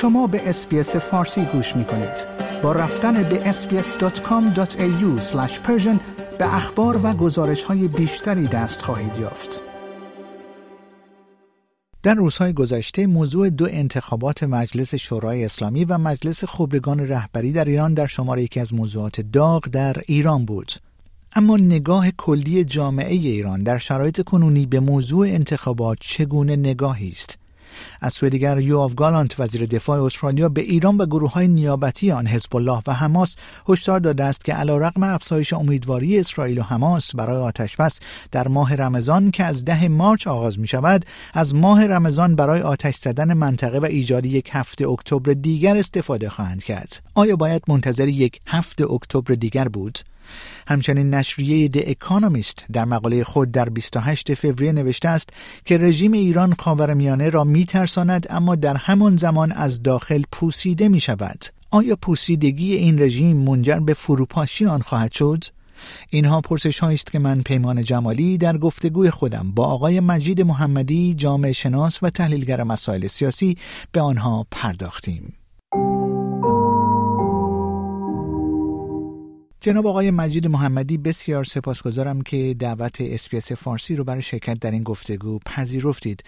شما به اسپیس فارسی گوش می کنید. با رفتن به sbs.com.au به اخبار و گزارش های بیشتری دست خواهید یافت. در روزهای گذشته موضوع دو انتخابات مجلس شورای اسلامی و مجلس خبرگان رهبری در ایران در شماره یکی از موضوعات داغ در ایران بود. اما نگاه کلی جامعه ایران در شرایط کنونی به موضوع انتخابات چگونه نگاهی است؟ از سوی دیگر یوآف گالانت وزیر دفاع استرالیا به ایران و گروه های نیابتی آن حزب الله و حماس هشدار داده است که علیرغم افزایش امیدواری اسرائیل و حماس برای آتشبس در ماه رمضان که از ده مارچ آغاز می شود از ماه رمضان برای آتش زدن منطقه و ایجاد یک هفته اکتبر دیگر استفاده خواهند کرد. آیا باید منتظر یک هفته اکتبر دیگر بود؟ همچنین نشریه د اکانومیست در مقاله خود در 28 فوریه نوشته است که رژیم ایران خاورمیانه را میترساند اما در همان زمان از داخل پوسیده می شود. آیا پوسیدگی این رژیم منجر به فروپاشی آن خواهد شد؟ اینها پرسش است که من پیمان جمالی در گفتگوی خودم با آقای مجید محمدی جامعه شناس و تحلیلگر مسائل سیاسی به آنها پرداختیم. جناب آقای مجید محمدی بسیار سپاسگزارم که دعوت اسپیس فارسی رو برای شرکت در این گفتگو پذیرفتید.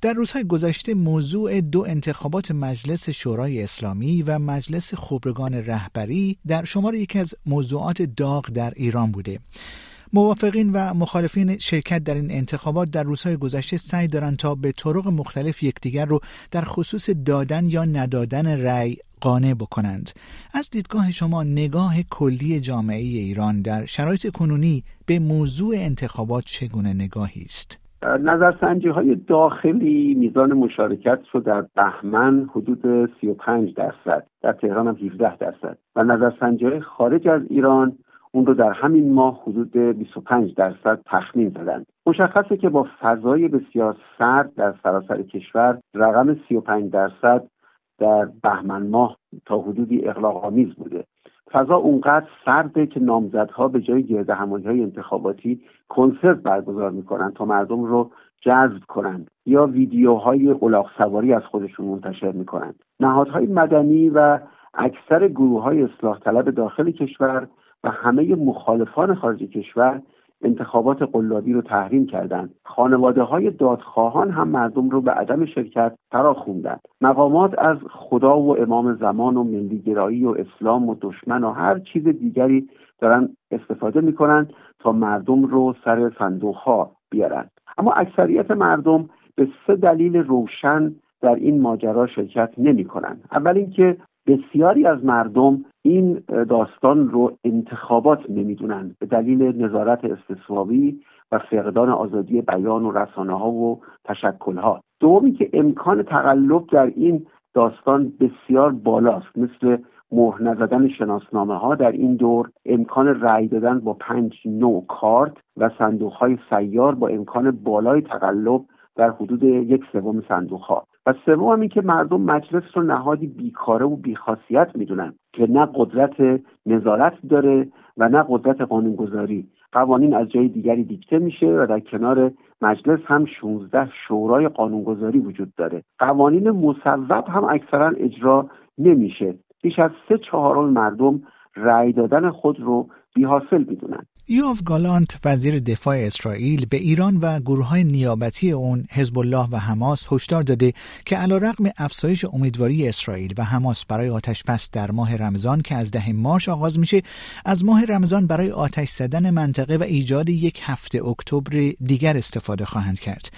در روزهای گذشته موضوع دو انتخابات مجلس شورای اسلامی و مجلس خبرگان رهبری در شمار یکی از موضوعات داغ در ایران بوده. موافقین و مخالفین شرکت در این انتخابات در روزهای گذشته سعی دارند تا به طرق مختلف یکدیگر رو در خصوص دادن یا ندادن رأی قانع بکنند. از دیدگاه شما نگاه کلی جامعه ایران در شرایط کنونی به موضوع انتخابات چگونه نگاهی است؟ نظرسنجی های داخلی میزان مشارکت رو در بهمن حدود 35 درصد در تهران هم 17 درصد. و نظرسنجی های خارج از ایران اون رو در همین ماه حدود 25 درصد تخمین زدند. مشخصه که با فضای بسیار سرد در سراسر کشور رقم 35 درصد در بهمن ماه تا حدودی اقلاق آمیز بوده. فضا اونقدر سرده که نامزدها به جای گرد همایی های انتخاباتی کنسرت برگزار می‌کنن تا مردم رو جذب کنند یا ویدیوهای الاغ سواری از خودشون منتشر می‌کنند نهادهای مدنی و اکثر گروه های اصلاح طلب داخل کشور و همه مخالفان خارج کشور انتخابات قلابی رو تحریم کردند. خانواده های دادخواهان هم مردم رو به عدم شرکت فرا خوندند مقامات از خدا و امام زمان و ملیگرایی و اسلام و دشمن و هر چیز دیگری دارن استفاده می‌کنند تا مردم رو سر صندوق ها بیارند اما اکثریت مردم به سه دلیل روشن در این ماجرا شرکت نمی کنند. اول اینکه بسیاری از مردم این داستان رو انتخابات نمی‌دونن به دلیل نظارت استثوابی و فقدان آزادی بیان و رسانه ها و تشکل ها دومی که امکان تقلب در این داستان بسیار بالاست. مثل مهر نزدن شناسنامه ها در این دور امکان رأی دادن با پنج نوع کارت و صندوق های سیار با امکان بالای تقلب در حدود یک سوم صندوق ها و سوم هم که مردم مجلس رو نهادی بیکاره و بیخاصیت می‌دونن که نه قدرت نظارت داره و نه قدرت قانونگذاری. قوانین از جای دیگری دیکته میشه و در کنار مجلس هم 16 شورای قانونگذاری وجود داره. قوانین مصوب هم اکثرا اجرا نمیشه. بیش از سه چهارم مردم رأی دادن خود رو بیحاصل می‌دونن. یوف گالانت وزیر دفاع اسرائیل به ایران و گروه های نیابتی اون حزب الله و حماس هشدار داده که علیرغم افزایش امیدواری اسرائیل و حماس برای آتش پس در ماه رمضان که از ده مارچ آغاز میشه از ماه رمضان برای آتش زدن منطقه و ایجاد یک هفته اکتبر دیگر استفاده خواهند کرد.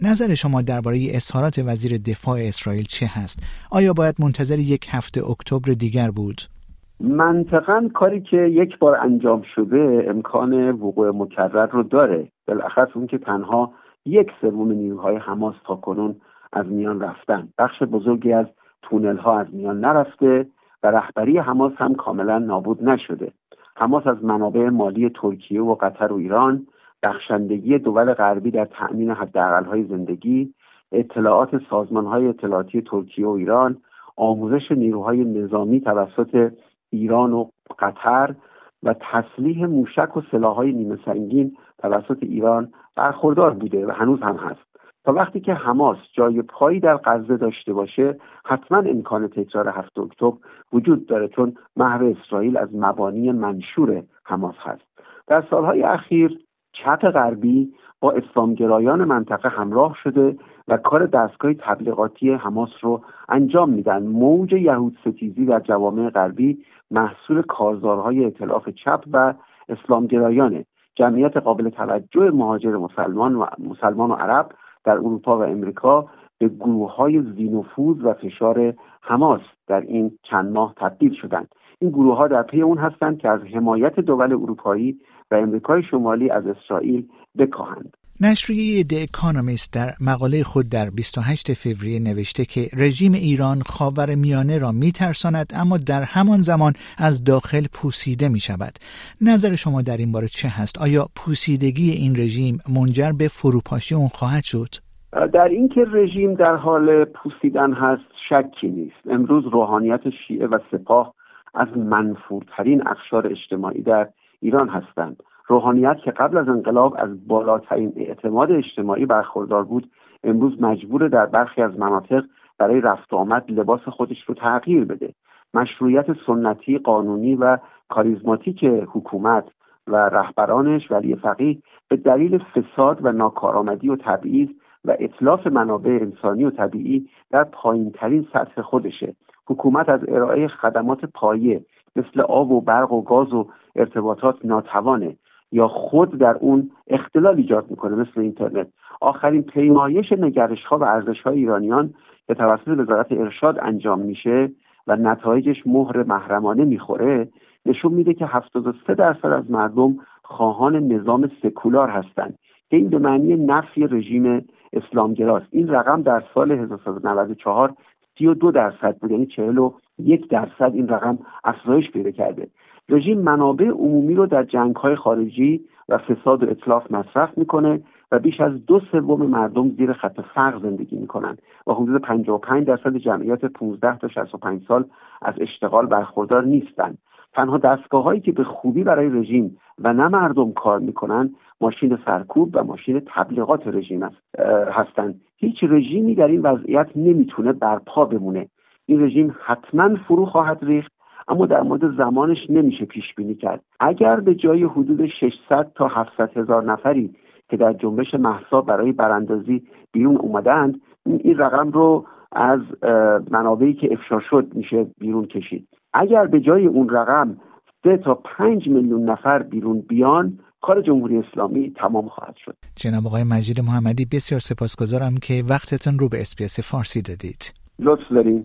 نظر شما درباره اظهارات وزیر دفاع اسرائیل چه هست؟ آیا باید منتظر یک هفته اکتبر دیگر بود؟ منطقا کاری که یک بار انجام شده امکان وقوع مکرر رو داره. بالاخص اون که تنها یک سوم نیروهای حماس تا کنون از میان رفتن. بخش بزرگی از تونل ها از میان نرفته و رهبری حماس هم کاملا نابود نشده. حماس از منابع مالی ترکیه و قطر و ایران بخشندگی دول غربی در تأمین حداقل های زندگی اطلاعات سازمان های اطلاعاتی ترکیه و ایران آموزش نیروهای نظامی توسط ایران و قطر و تسلیح موشک و سلاحهای نیمه سنگین توسط ایران برخوردار بوده و هنوز هم هست. تا وقتی که حماس جای پایی در غزه داشته باشه حتما امکان تکرار هفت اکتبر وجود داره چون محو اسرائیل از مبانی منشور حماس هست. در سالهای اخیر چپ غربی با اسلامگرایان منطقه همراه شده و کار دستگاه تبلیغاتی حماس رو انجام میدن. موج یهود ستیزی در جوامع غربی محصول کارزارهای اطلاف چپ و اسلامگرایانه جمعیت قابل توجه مهاجر مسلمان و مسلمان و عرب در اروپا و امریکا به گروه های زینفوز و فشار حماس در این چند ماه تبدیل شدند. این گروه ها در پی اون هستند که از حمایت دول اروپایی و امریکای شمالی از اسرائیل بکاهند نشریه د اکانومیست در مقاله خود در 28 فوریه نوشته که رژیم ایران خاور میانه را میترساند اما در همان زمان از داخل پوسیده می شود. نظر شما در این باره چه هست؟ آیا پوسیدگی این رژیم منجر به فروپاشی اون خواهد شد؟ در اینکه رژیم در حال پوسیدن هست شکی نیست. امروز روحانیت شیعه و سپاه از منفورترین اخشار اجتماعی در ایران هستند. روحانیت که قبل از انقلاب از بالاترین اعتماد اجتماعی برخوردار بود امروز مجبور در برخی از مناطق برای رفت و آمد لباس خودش رو تغییر بده مشروعیت سنتی قانونی و کاریزماتیک حکومت و رهبرانش ولی فقیه به دلیل فساد و ناکارآمدی و تبعیض و اطلاف منابع انسانی و طبیعی در پایین ترین سطح خودشه حکومت از ارائه خدمات پایه مثل آب و برق و گاز و ارتباطات ناتوانه یا خود در اون اختلال ایجاد می‌کنه مثل اینترنت. آخرین پیمایش نگرش ها و ارزش های ایرانیان به توسط وزارت ارشاد انجام میشه و نتایجش مهر محرمانه می‌خوره نشون میده که 73 درصد از مردم خواهان نظام سکولار هستند که این به معنی نفی رژیم اسلامگراست. این رقم در سال 1394 32 درصد بود یعنی 41 درصد این رقم افزایش پیدا کرده. رژیم منابع عمومی رو در جنگ های خارجی و فساد و اطلاف مصرف می‌کنه و بیش از دو سوم مردم زیر خط فقر زندگی می‌کنند و حدود 55 درصد جمعیت 15 تا 65 سال از اشتغال برخوردار نیستند تنها دستگاه هایی که به خوبی برای رژیم و نه مردم کار می‌کنن ماشین سرکوب و ماشین تبلیغات رژیم هستند هیچ رژیمی در این وضعیت نمی‌تونه برپا بمونه. این رژیم حتما فرو خواهد ریخت اما در مورد زمانش نمیشه پیش بینی کرد. اگر به جای حدود 600 تا 700 هزار نفری که در جنبش محسا برای براندازی بیرون اومدند این رقم رو از منابعی که افشا شد میشه بیرون کشید. اگر به جای اون رقم سه تا پنج میلیون نفر بیرون بیان کار جمهوری اسلامی تمام خواهد شد. جناب آقای مجید محمدی بسیار سپاسگزارم که وقتتون رو به SBS فارسی دادید. لطف دارین